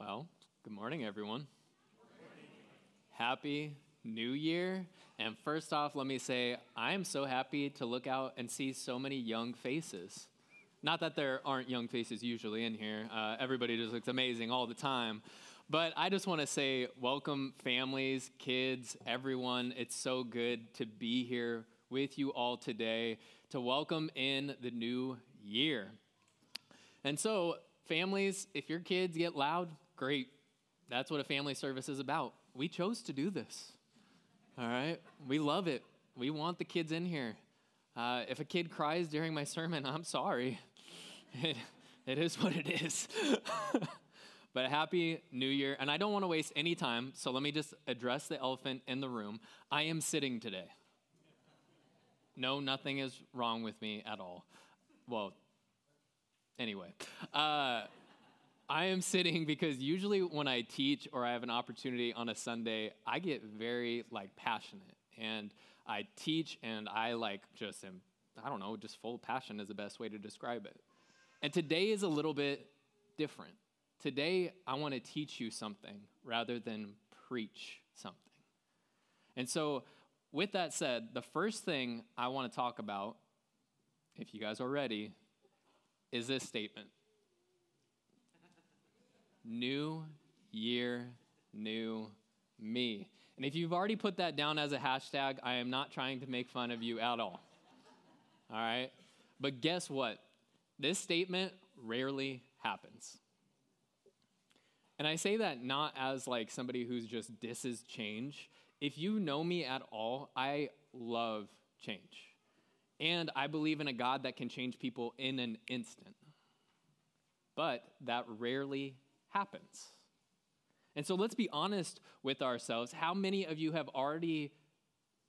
Well, good morning, everyone. Happy New Year. And first off, let me say, I am so happy to look out and see so many young faces. Not that there aren't young faces usually in here, uh, everybody just looks amazing all the time. But I just want to say, welcome, families, kids, everyone. It's so good to be here with you all today to welcome in the new year. And so, families, if your kids get loud, great. That's what a family service is about. We chose to do this. All right? We love it. We want the kids in here. Uh, if a kid cries during my sermon, I'm sorry. It, it is what it is. but happy new year. And I don't want to waste any time, so let me just address the elephant in the room. I am sitting today. No, nothing is wrong with me at all. Well, anyway. Uh, I am sitting because usually when I teach or I have an opportunity on a Sunday, I get very like passionate and I teach and I like just am, I don't know, just full of passion is the best way to describe it. And today is a little bit different. Today, I want to teach you something rather than preach something. And so, with that said, the first thing I want to talk about, if you guys are ready, is this statement New year, new me. And if you've already put that down as a hashtag, I am not trying to make fun of you at all. All right? But guess what? This statement rarely happens. And I say that not as like somebody who's just disses change. If you know me at all, I love change. And I believe in a God that can change people in an instant. But that rarely happens. And so let's be honest with ourselves. How many of you have already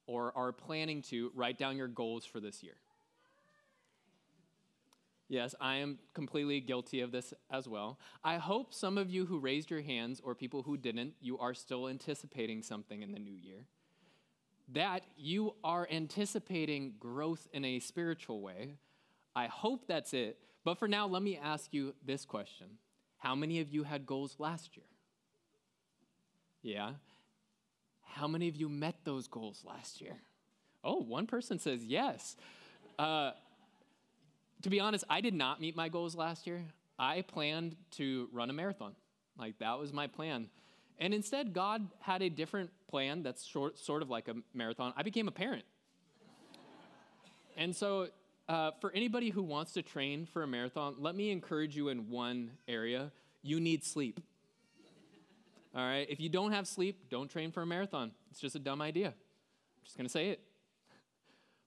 or are planning to write down your goals for this year? Yes, I am completely guilty of this as well. I hope some of you who raised your hands or people who didn't, you are still anticipating something in the new year. That you are anticipating growth in a spiritual way. I hope that's it. But for now, let me ask you this question how many of you had goals last year? Yeah. How many of you met those goals last year? Oh, one person says yes. Uh, to be honest, I did not meet my goals last year. I planned to run a marathon. Like, that was my plan. And instead, God had a different plan that's short, sort of like a marathon. I became a parent. and so uh, for anybody who wants to train for a marathon, let me encourage you in one area. You need sleep. All right? If you don't have sleep, don't train for a marathon. It's just a dumb idea. I'm just going to say it.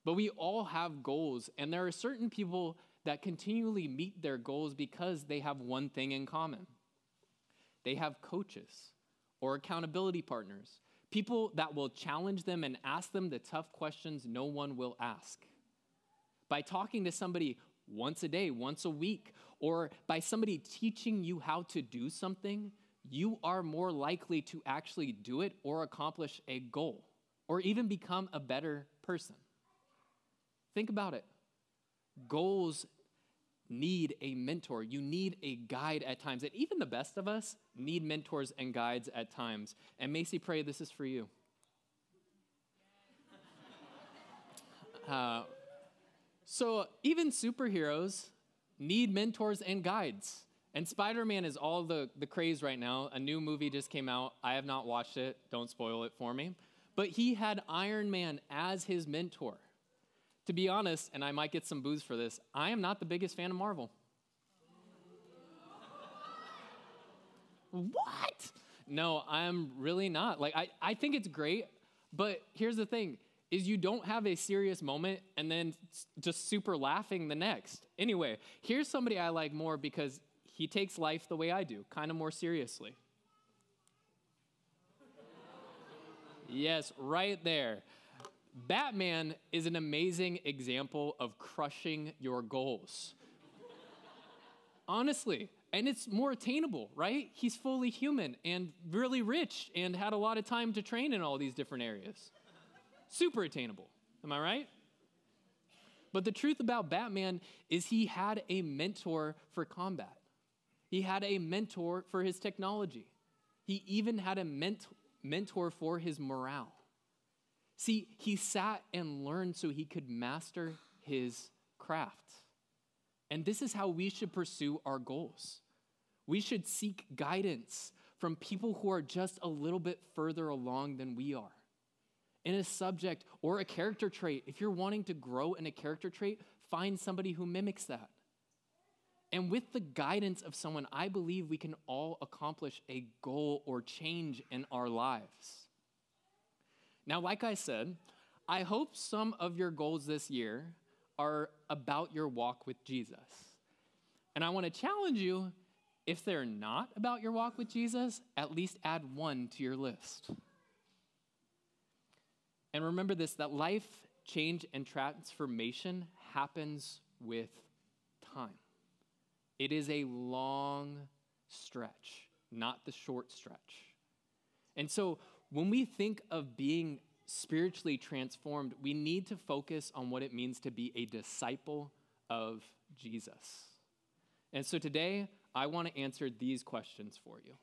But we all have goals, and there are certain people that continually meet their goals because they have one thing in common they have coaches or accountability partners, people that will challenge them and ask them the tough questions no one will ask by talking to somebody once a day, once a week, or by somebody teaching you how to do something, you are more likely to actually do it or accomplish a goal or even become a better person. Think about it. Goals need a mentor. You need a guide at times. And even the best of us need mentors and guides at times. And Macy, pray this is for you. Uh, so even superheroes need mentors and guides. And Spider Man is all the, the craze right now. A new movie just came out. I have not watched it. Don't spoil it for me. But he had Iron Man as his mentor. To be honest, and I might get some boos for this, I am not the biggest fan of Marvel. what? No, I'm really not. Like, I, I think it's great, but here's the thing is you don't have a serious moment and then just super laughing the next. Anyway, here's somebody I like more because he takes life the way I do, kind of more seriously. yes, right there. Batman is an amazing example of crushing your goals. Honestly, and it's more attainable, right? He's fully human and really rich and had a lot of time to train in all these different areas. Super attainable. Am I right? But the truth about Batman is he had a mentor for combat. He had a mentor for his technology. He even had a ment- mentor for his morale. See, he sat and learned so he could master his craft. And this is how we should pursue our goals. We should seek guidance from people who are just a little bit further along than we are. In a subject or a character trait, if you're wanting to grow in a character trait, find somebody who mimics that. And with the guidance of someone, I believe we can all accomplish a goal or change in our lives. Now, like I said, I hope some of your goals this year are about your walk with Jesus. And I want to challenge you if they're not about your walk with Jesus, at least add one to your list. And remember this that life change and transformation happens with time. It is a long stretch, not the short stretch. And so when we think of being spiritually transformed, we need to focus on what it means to be a disciple of Jesus. And so today, I want to answer these questions for you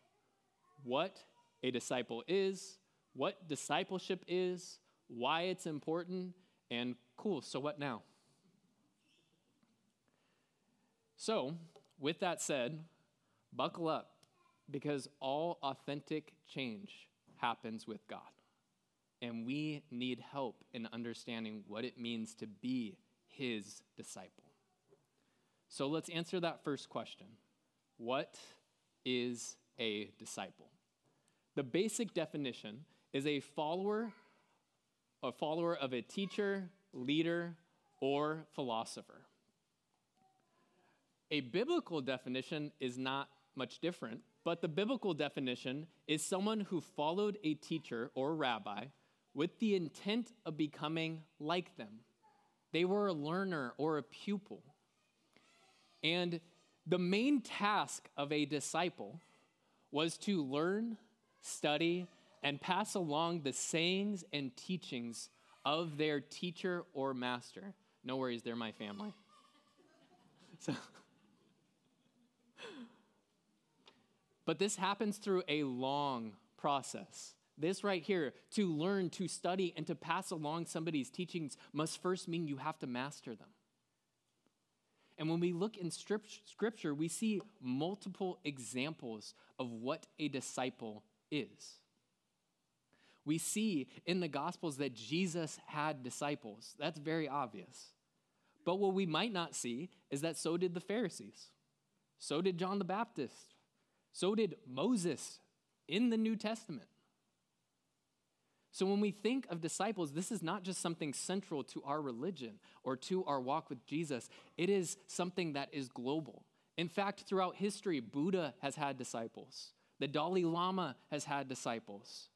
what a disciple is, what discipleship is, why it's important, and cool, so what now? So, with that said, buckle up because all authentic change happens with God. And we need help in understanding what it means to be his disciple. So let's answer that first question What is a disciple? The basic definition is a follower, a follower of a teacher, leader, or philosopher. A biblical definition is not much different, but the biblical definition is someone who followed a teacher or rabbi with the intent of becoming like them. They were a learner or a pupil. And the main task of a disciple was to learn, study, and pass along the sayings and teachings of their teacher or master. No worries, they're my family. So. But this happens through a long process. This right here, to learn, to study, and to pass along somebody's teachings must first mean you have to master them. And when we look in scripture, we see multiple examples of what a disciple is. We see in the Gospels that Jesus had disciples. That's very obvious. But what we might not see is that so did the Pharisees. So did John the Baptist. So did Moses in the New Testament. So when we think of disciples, this is not just something central to our religion or to our walk with Jesus, it is something that is global. In fact, throughout history, Buddha has had disciples, the Dalai Lama has had disciples.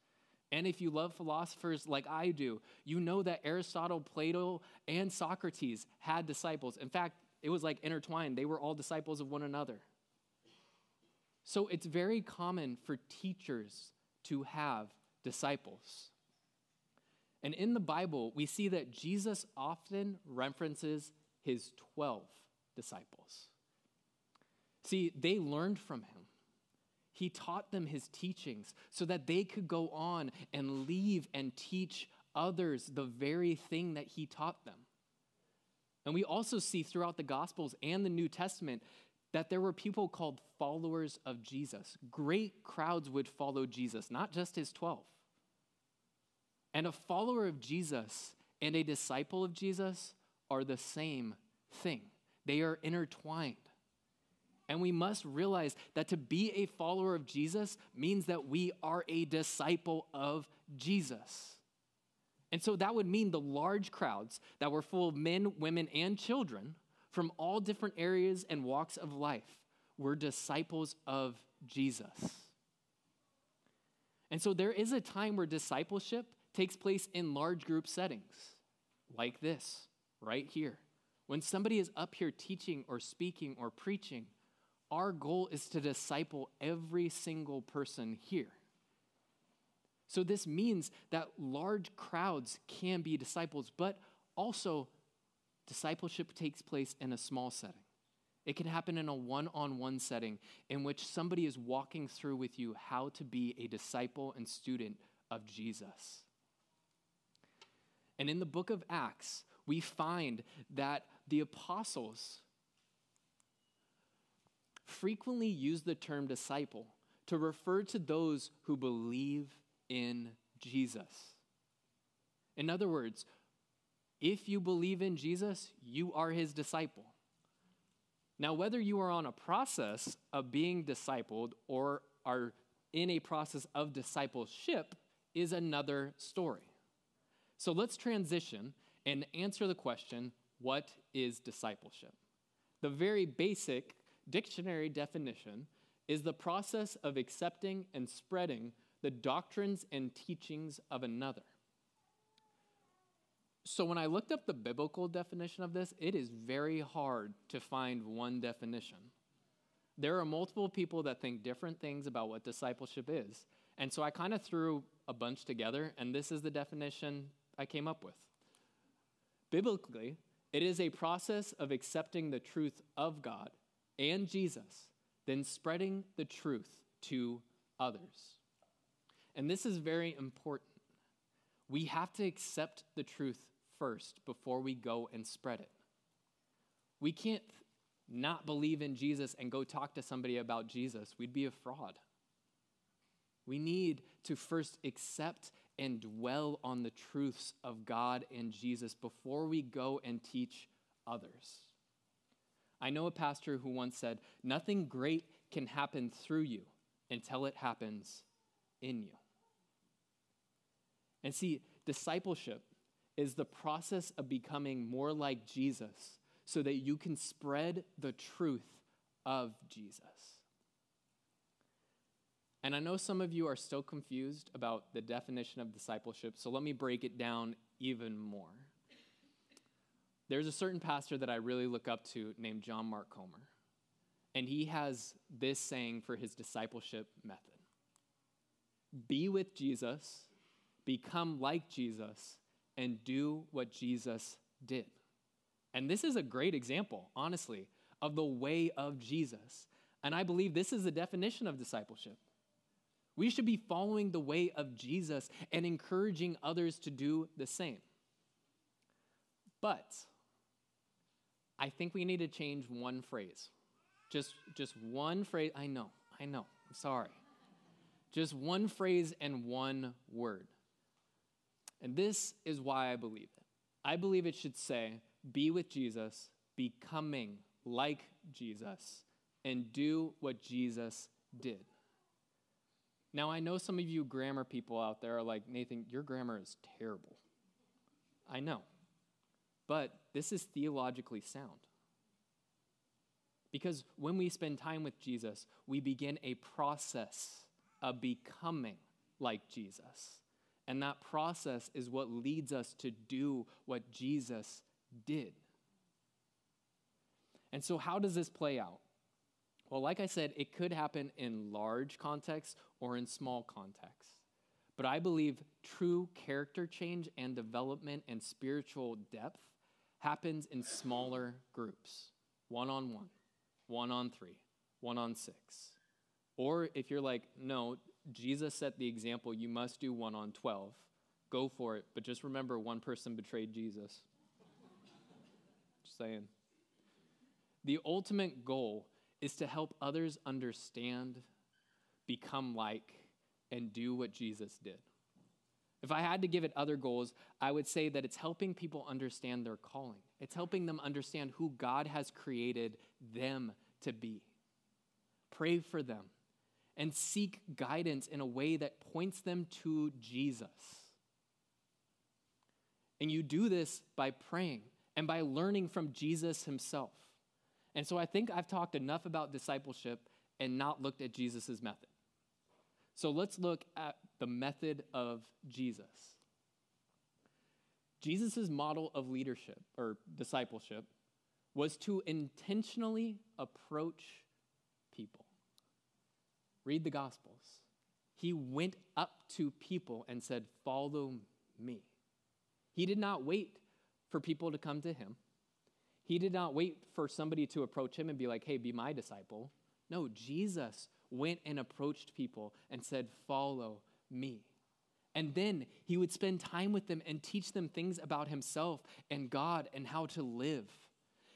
And if you love philosophers like I do, you know that Aristotle, Plato, and Socrates had disciples. In fact, it was like intertwined, they were all disciples of one another. So it's very common for teachers to have disciples. And in the Bible, we see that Jesus often references his 12 disciples. See, they learned from him. He taught them his teachings so that they could go on and leave and teach others the very thing that he taught them. And we also see throughout the Gospels and the New Testament that there were people called followers of Jesus. Great crowds would follow Jesus, not just his 12. And a follower of Jesus and a disciple of Jesus are the same thing, they are intertwined. And we must realize that to be a follower of Jesus means that we are a disciple of Jesus. And so that would mean the large crowds that were full of men, women, and children from all different areas and walks of life were disciples of Jesus. And so there is a time where discipleship takes place in large group settings, like this, right here. When somebody is up here teaching or speaking or preaching, our goal is to disciple every single person here. So, this means that large crowds can be disciples, but also Discipleship takes place in a small setting. It can happen in a one on one setting in which somebody is walking through with you how to be a disciple and student of Jesus. And in the book of Acts, we find that the apostles frequently use the term disciple to refer to those who believe in Jesus. In other words, if you believe in Jesus, you are his disciple. Now, whether you are on a process of being discipled or are in a process of discipleship is another story. So let's transition and answer the question what is discipleship? The very basic dictionary definition is the process of accepting and spreading the doctrines and teachings of another. So, when I looked up the biblical definition of this, it is very hard to find one definition. There are multiple people that think different things about what discipleship is. And so I kind of threw a bunch together, and this is the definition I came up with. Biblically, it is a process of accepting the truth of God and Jesus, then spreading the truth to others. And this is very important. We have to accept the truth first before we go and spread it. We can't not believe in Jesus and go talk to somebody about Jesus. We'd be a fraud. We need to first accept and dwell on the truths of God and Jesus before we go and teach others. I know a pastor who once said, Nothing great can happen through you until it happens in you. And see, discipleship is the process of becoming more like Jesus so that you can spread the truth of Jesus. And I know some of you are still confused about the definition of discipleship, so let me break it down even more. There's a certain pastor that I really look up to named John Mark Comer, and he has this saying for his discipleship method Be with Jesus, become like Jesus, and do what Jesus did. And this is a great example, honestly, of the way of Jesus. And I believe this is the definition of discipleship. We should be following the way of Jesus and encouraging others to do the same. But I think we need to change one phrase. Just, just one phrase. I know, I know, I'm sorry. Just one phrase and one word. And this is why I believe it. I believe it should say, be with Jesus, becoming like Jesus, and do what Jesus did. Now, I know some of you grammar people out there are like, Nathan, your grammar is terrible. I know. But this is theologically sound. Because when we spend time with Jesus, we begin a process of becoming like Jesus. And that process is what leads us to do what Jesus did. And so, how does this play out? Well, like I said, it could happen in large contexts or in small contexts. But I believe true character change and development and spiritual depth happens in smaller groups one on one, one on three, one on six. Or if you're like, no, Jesus set the example, you must do one on 12, go for it. But just remember, one person betrayed Jesus. just saying. The ultimate goal is to help others understand, become like, and do what Jesus did. If I had to give it other goals, I would say that it's helping people understand their calling. It's helping them understand who God has created them to be. Pray for them and seek guidance in a way that points them to Jesus. And you do this by praying and by learning from Jesus himself. And so I think I've talked enough about discipleship and not looked at Jesus' method. So let's look at the method of Jesus. Jesus' model of leadership or discipleship was to intentionally approach people. Read the Gospels. He went up to people and said, Follow me. He did not wait for people to come to him. He did not wait for somebody to approach him and be like, hey, be my disciple. No, Jesus went and approached people and said, follow me. And then he would spend time with them and teach them things about himself and God and how to live.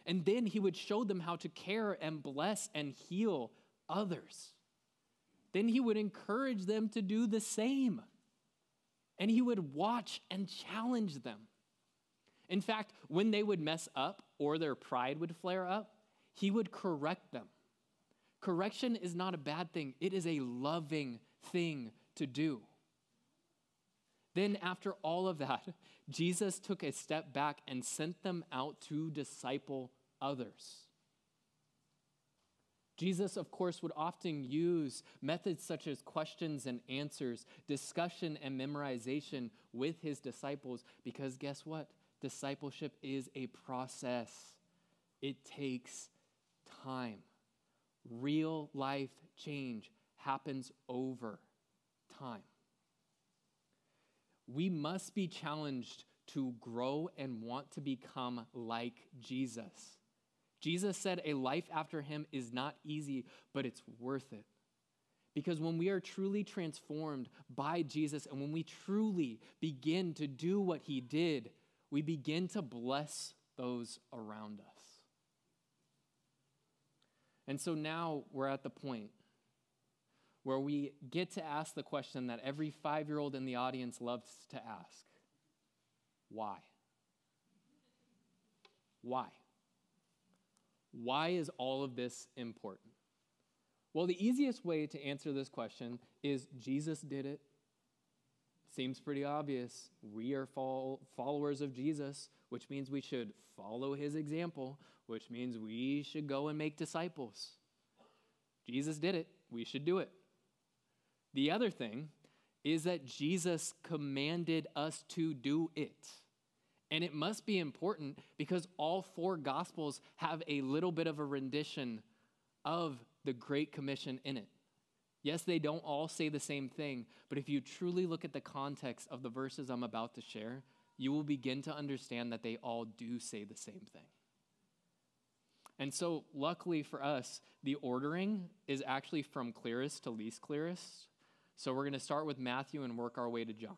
And then he would show them how to care and bless and heal others. Then he would encourage them to do the same. And he would watch and challenge them. In fact, when they would mess up or their pride would flare up, he would correct them. Correction is not a bad thing, it is a loving thing to do. Then, after all of that, Jesus took a step back and sent them out to disciple others. Jesus, of course, would often use methods such as questions and answers, discussion and memorization with his disciples, because guess what? Discipleship is a process, it takes time. Real life change happens over time. We must be challenged to grow and want to become like Jesus. Jesus said a life after him is not easy, but it's worth it. Because when we are truly transformed by Jesus and when we truly begin to do what he did, we begin to bless those around us. And so now we're at the point where we get to ask the question that every five year old in the audience loves to ask why? Why? Why is all of this important? Well, the easiest way to answer this question is Jesus did it. Seems pretty obvious. We are followers of Jesus, which means we should follow his example, which means we should go and make disciples. Jesus did it. We should do it. The other thing is that Jesus commanded us to do it. And it must be important because all four gospels have a little bit of a rendition of the Great Commission in it. Yes, they don't all say the same thing, but if you truly look at the context of the verses I'm about to share, you will begin to understand that they all do say the same thing. And so, luckily for us, the ordering is actually from clearest to least clearest. So, we're going to start with Matthew and work our way to John.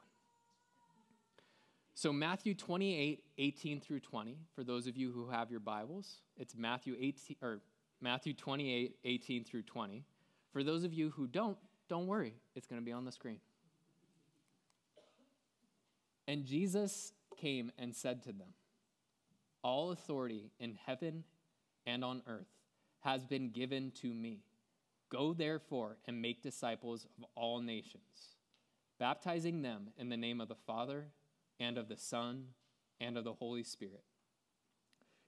So, Matthew 28, 18 through 20, for those of you who have your Bibles, it's Matthew 18, or Matthew 28, 18 through 20. For those of you who don't, don't worry, it's going to be on the screen. And Jesus came and said to them, All authority in heaven and on earth has been given to me. Go therefore and make disciples of all nations, baptizing them in the name of the Father and of the Son and of the Holy Spirit,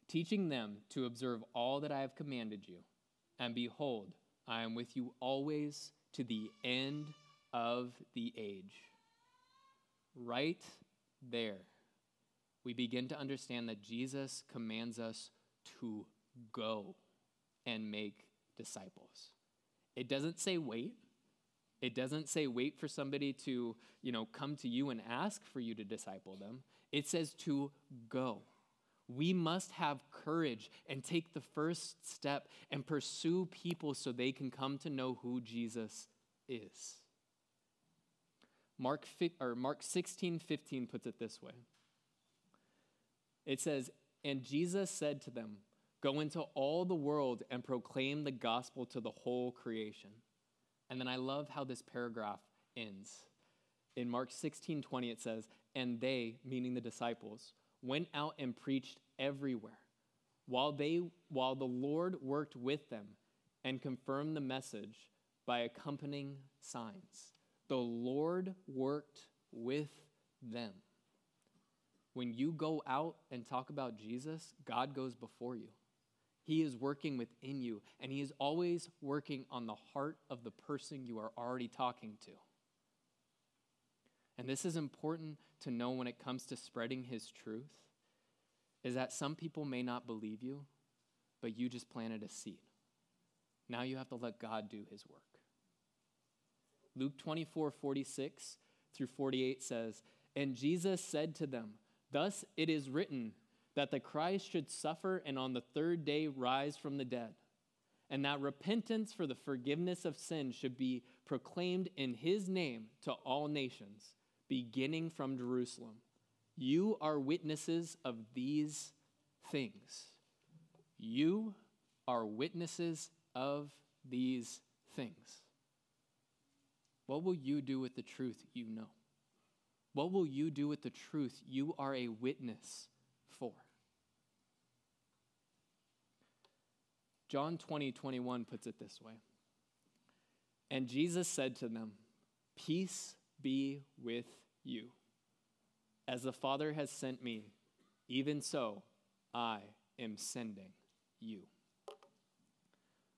teaching them to observe all that I have commanded you. And behold, I am with you always to the end of the age. Right there, we begin to understand that Jesus commands us to go and make disciples. It doesn't say wait. It doesn't say wait for somebody to, you know, come to you and ask for you to disciple them. It says to go. We must have courage and take the first step and pursue people so they can come to know who Jesus is. Mark, or Mark 16, 15 puts it this way. It says, And Jesus said to them, Go into all the world and proclaim the gospel to the whole creation. And then I love how this paragraph ends. In Mark 16, 20, it says, And they, meaning the disciples, went out and preached everywhere, while, they, while the Lord worked with them and confirmed the message by accompanying signs. The Lord worked with them. When you go out and talk about Jesus, God goes before you. He is working within you, and He is always working on the heart of the person you are already talking to. And this is important to know when it comes to spreading His truth is that some people may not believe you, but you just planted a seed. Now you have to let God do his work. Luke 24, 46 through 48 says, And Jesus said to them, Thus it is written, that the Christ should suffer and on the third day rise from the dead, and that repentance for the forgiveness of sins should be proclaimed in his name to all nations, beginning from Jerusalem. You are witnesses of these things. You are witnesses of these things. What will you do with the truth you know? What will you do with the truth you are a witness for? John 20, 21 puts it this way. And Jesus said to them, Peace be with you. As the Father has sent me, even so I am sending you.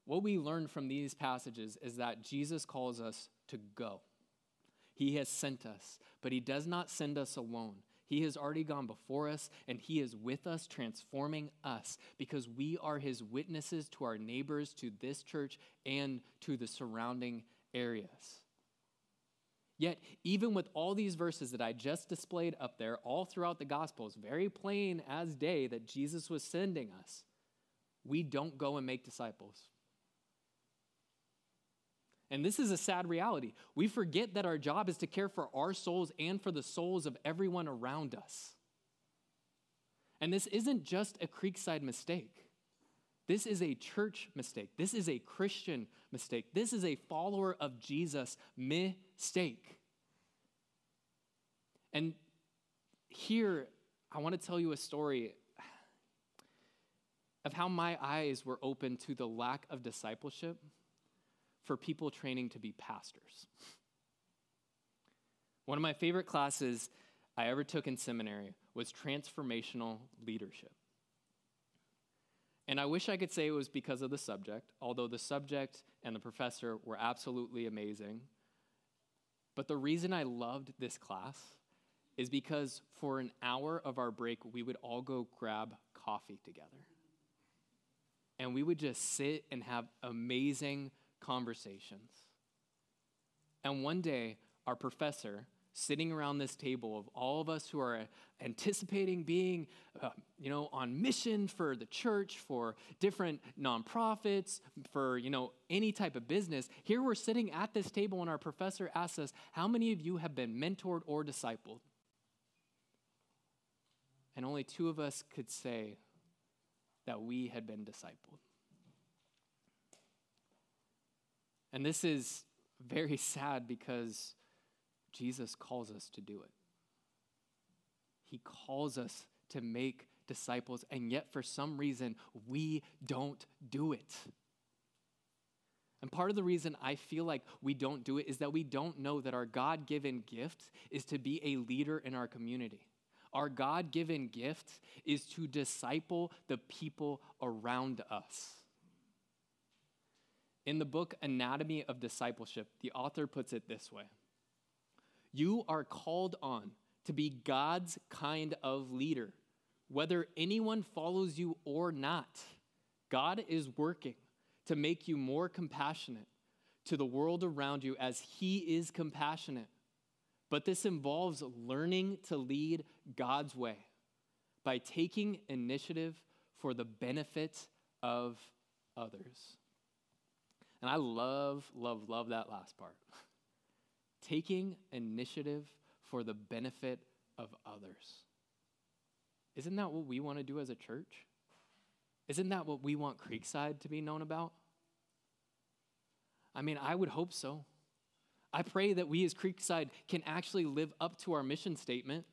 What we learn from these passages is that Jesus calls us to go. He has sent us, but He does not send us alone. He has already gone before us, and He is with us, transforming us because we are His witnesses to our neighbors, to this church, and to the surrounding areas. Yet, even with all these verses that I just displayed up there, all throughout the Gospels, very plain as day that Jesus was sending us, we don't go and make disciples. And this is a sad reality. We forget that our job is to care for our souls and for the souls of everyone around us. And this isn't just a Creekside mistake. This is a church mistake. This is a Christian mistake. This is a follower of Jesus mistake. And here, I want to tell you a story of how my eyes were open to the lack of discipleship for people training to be pastors. One of my favorite classes I ever took in seminary was transformational leadership. And I wish I could say it was because of the subject, although the subject and the professor were absolutely amazing. But the reason I loved this class is because for an hour of our break, we would all go grab coffee together. And we would just sit and have amazing conversations. And one day, our professor, sitting around this table of all of us who are anticipating being uh, you know on mission for the church for different nonprofits for you know any type of business here we're sitting at this table and our professor asks us how many of you have been mentored or discipled and only two of us could say that we had been discipled And this is very sad because Jesus calls us to do it. He calls us to make disciples, and yet for some reason, we don't do it. And part of the reason I feel like we don't do it is that we don't know that our God given gift is to be a leader in our community. Our God given gift is to disciple the people around us. In the book Anatomy of Discipleship, the author puts it this way You are called on to be God's kind of leader, whether anyone follows you or not. God is working to make you more compassionate to the world around you as He is compassionate. But this involves learning to lead God's way by taking initiative for the benefit of others. And I love, love, love that last part. Taking initiative for the benefit of others. Isn't that what we want to do as a church? Isn't that what we want Creekside to be known about? I mean, I would hope so. I pray that we as Creekside can actually live up to our mission statement.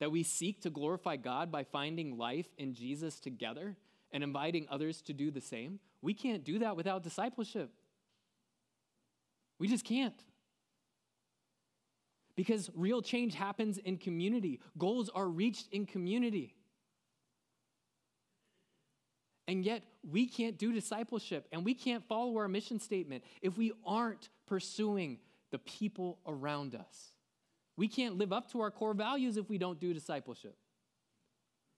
That we seek to glorify God by finding life in Jesus together and inviting others to do the same. We can't do that without discipleship. We just can't. Because real change happens in community, goals are reached in community. And yet, we can't do discipleship and we can't follow our mission statement if we aren't pursuing the people around us. We can't live up to our core values if we don't do discipleship.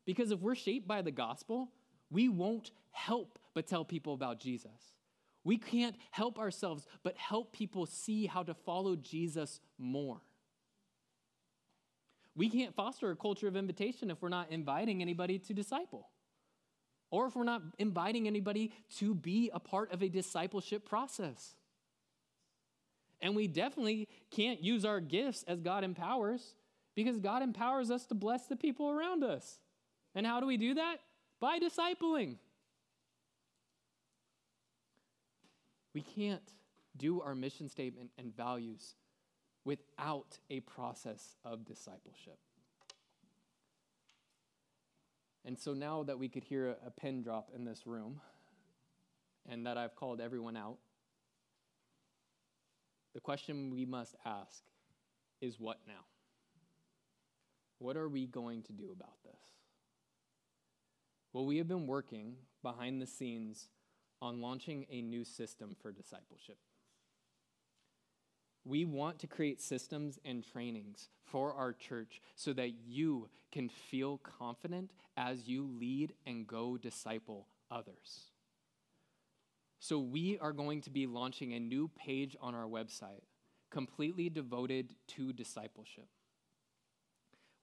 Because if we're shaped by the gospel, we won't help but tell people about Jesus. We can't help ourselves but help people see how to follow Jesus more. We can't foster a culture of invitation if we're not inviting anybody to disciple, or if we're not inviting anybody to be a part of a discipleship process. And we definitely can't use our gifts as God empowers because God empowers us to bless the people around us. And how do we do that? By discipling. We can't do our mission statement and values without a process of discipleship. And so now that we could hear a pin drop in this room and that I've called everyone out, the question we must ask is what now? What are we going to do about this? Well, we have been working behind the scenes on launching a new system for discipleship. We want to create systems and trainings for our church so that you can feel confident as you lead and go disciple others. So, we are going to be launching a new page on our website completely devoted to discipleship.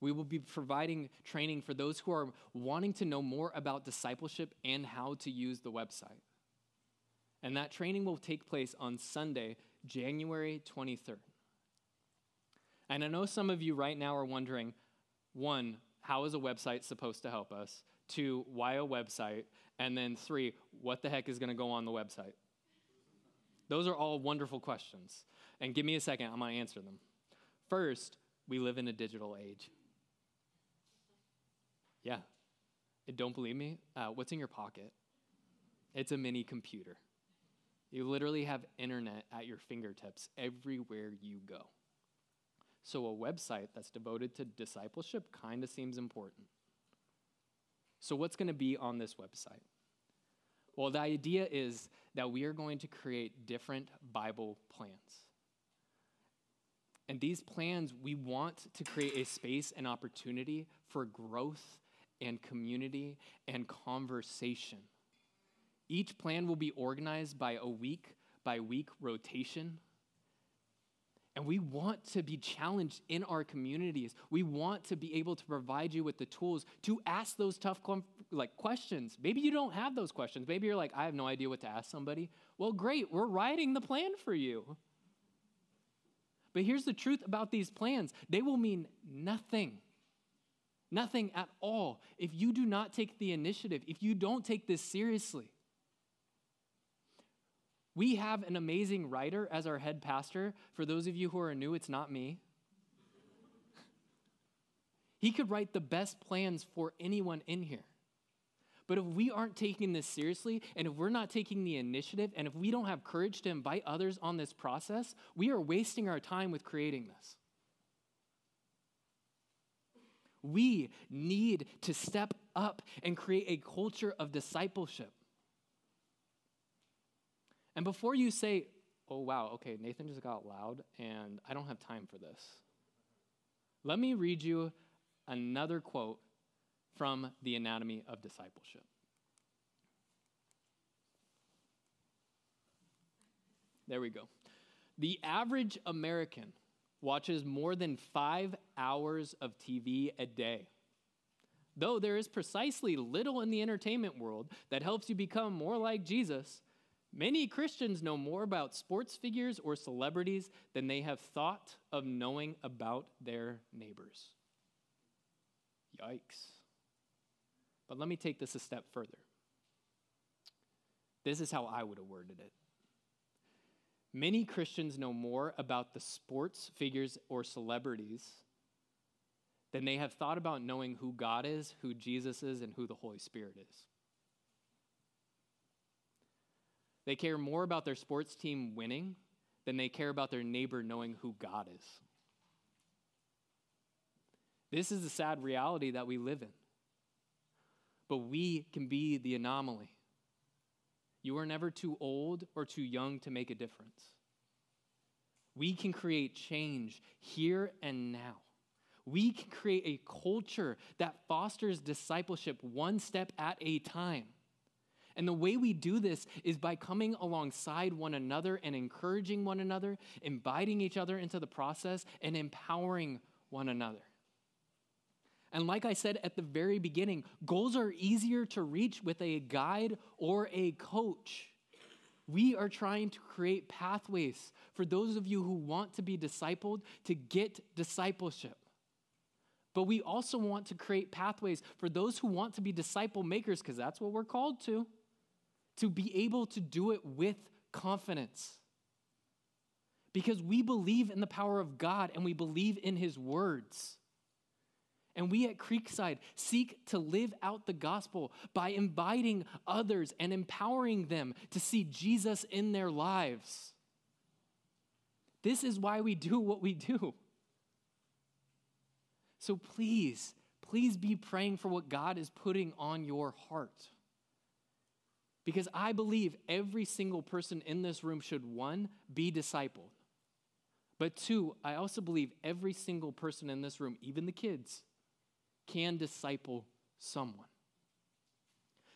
We will be providing training for those who are wanting to know more about discipleship and how to use the website. And that training will take place on Sunday, January 23rd. And I know some of you right now are wondering one, how is a website supposed to help us? Two, why a website? And then three, what the heck is going to go on the website? Those are all wonderful questions. And give me a second, I'm going to answer them. First, we live in a digital age. Yeah. And Don't believe me? Uh, what's in your pocket? It's a mini computer. You literally have internet at your fingertips everywhere you go. So, a website that's devoted to discipleship kind of seems important. So, what's going to be on this website? Well, the idea is that we are going to create different Bible plans. And these plans, we want to create a space and opportunity for growth and community and conversation. Each plan will be organized by a week by week rotation. And we want to be challenged in our communities. We want to be able to provide you with the tools to ask those tough like questions. Maybe you don't have those questions. Maybe you're like, I have no idea what to ask somebody. Well, great, we're writing the plan for you. But here's the truth about these plans they will mean nothing. Nothing at all if you do not take the initiative, if you don't take this seriously. We have an amazing writer as our head pastor. For those of you who are new, it's not me. he could write the best plans for anyone in here. But if we aren't taking this seriously, and if we're not taking the initiative, and if we don't have courage to invite others on this process, we are wasting our time with creating this. We need to step up and create a culture of discipleship. And before you say, oh, wow, okay, Nathan just got loud and I don't have time for this, let me read you another quote from The Anatomy of Discipleship. There we go. The average American watches more than five hours of TV a day. Though there is precisely little in the entertainment world that helps you become more like Jesus, Many Christians know more about sports figures or celebrities than they have thought of knowing about their neighbors. Yikes. But let me take this a step further. This is how I would have worded it. Many Christians know more about the sports figures or celebrities than they have thought about knowing who God is, who Jesus is, and who the Holy Spirit is. They care more about their sports team winning than they care about their neighbor knowing who God is. This is the sad reality that we live in. But we can be the anomaly. You are never too old or too young to make a difference. We can create change here and now. We can create a culture that fosters discipleship one step at a time. And the way we do this is by coming alongside one another and encouraging one another, inviting each other into the process, and empowering one another. And like I said at the very beginning, goals are easier to reach with a guide or a coach. We are trying to create pathways for those of you who want to be discipled to get discipleship. But we also want to create pathways for those who want to be disciple makers, because that's what we're called to, to be able to do it with confidence. Because we believe in the power of God and we believe in His words. And we at Creekside seek to live out the gospel by inviting others and empowering them to see Jesus in their lives. This is why we do what we do. So please, please be praying for what God is putting on your heart. Because I believe every single person in this room should, one, be discipled. But two, I also believe every single person in this room, even the kids, can disciple someone.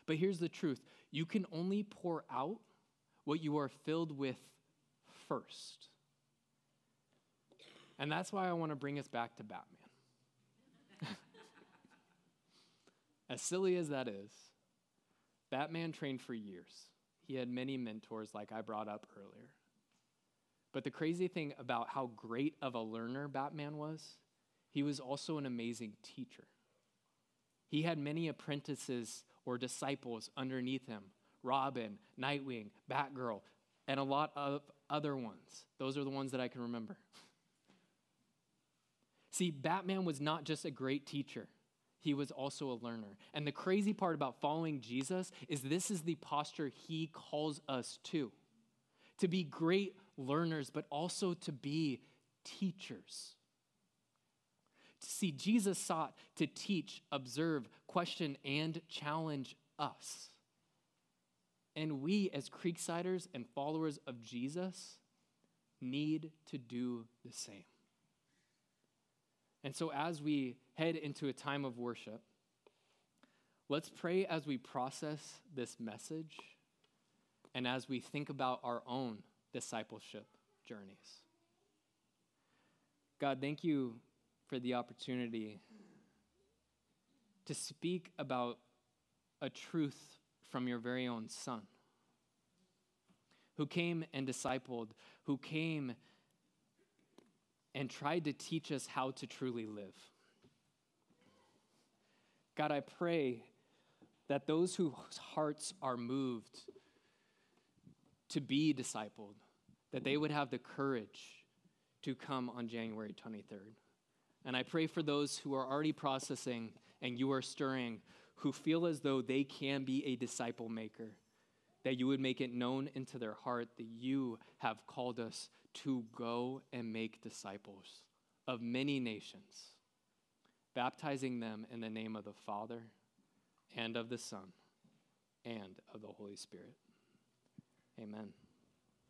But here's the truth you can only pour out what you are filled with first. And that's why I want to bring us back to Batman. as silly as that is, Batman trained for years. He had many mentors, like I brought up earlier. But the crazy thing about how great of a learner Batman was, he was also an amazing teacher. He had many apprentices or disciples underneath him Robin, Nightwing, Batgirl, and a lot of other ones. Those are the ones that I can remember. See, Batman was not just a great teacher, he was also a learner. And the crazy part about following Jesus is this is the posture he calls us to to be great learners, but also to be teachers. See, Jesus sought to teach, observe, question, and challenge us. And we, as Creeksiders and followers of Jesus, need to do the same. And so, as we head into a time of worship, let's pray as we process this message and as we think about our own discipleship journeys. God, thank you for the opportunity to speak about a truth from your very own Son, who came and discipled, who came and tried to teach us how to truly live. God, I pray that those whose hearts are moved to be discipled, that they would have the courage to come on January 23rd. And I pray for those who are already processing and you are stirring, who feel as though they can be a disciple maker, that you would make it known into their heart that you have called us to go and make disciples of many nations, baptizing them in the name of the Father and of the Son and of the Holy Spirit. Amen.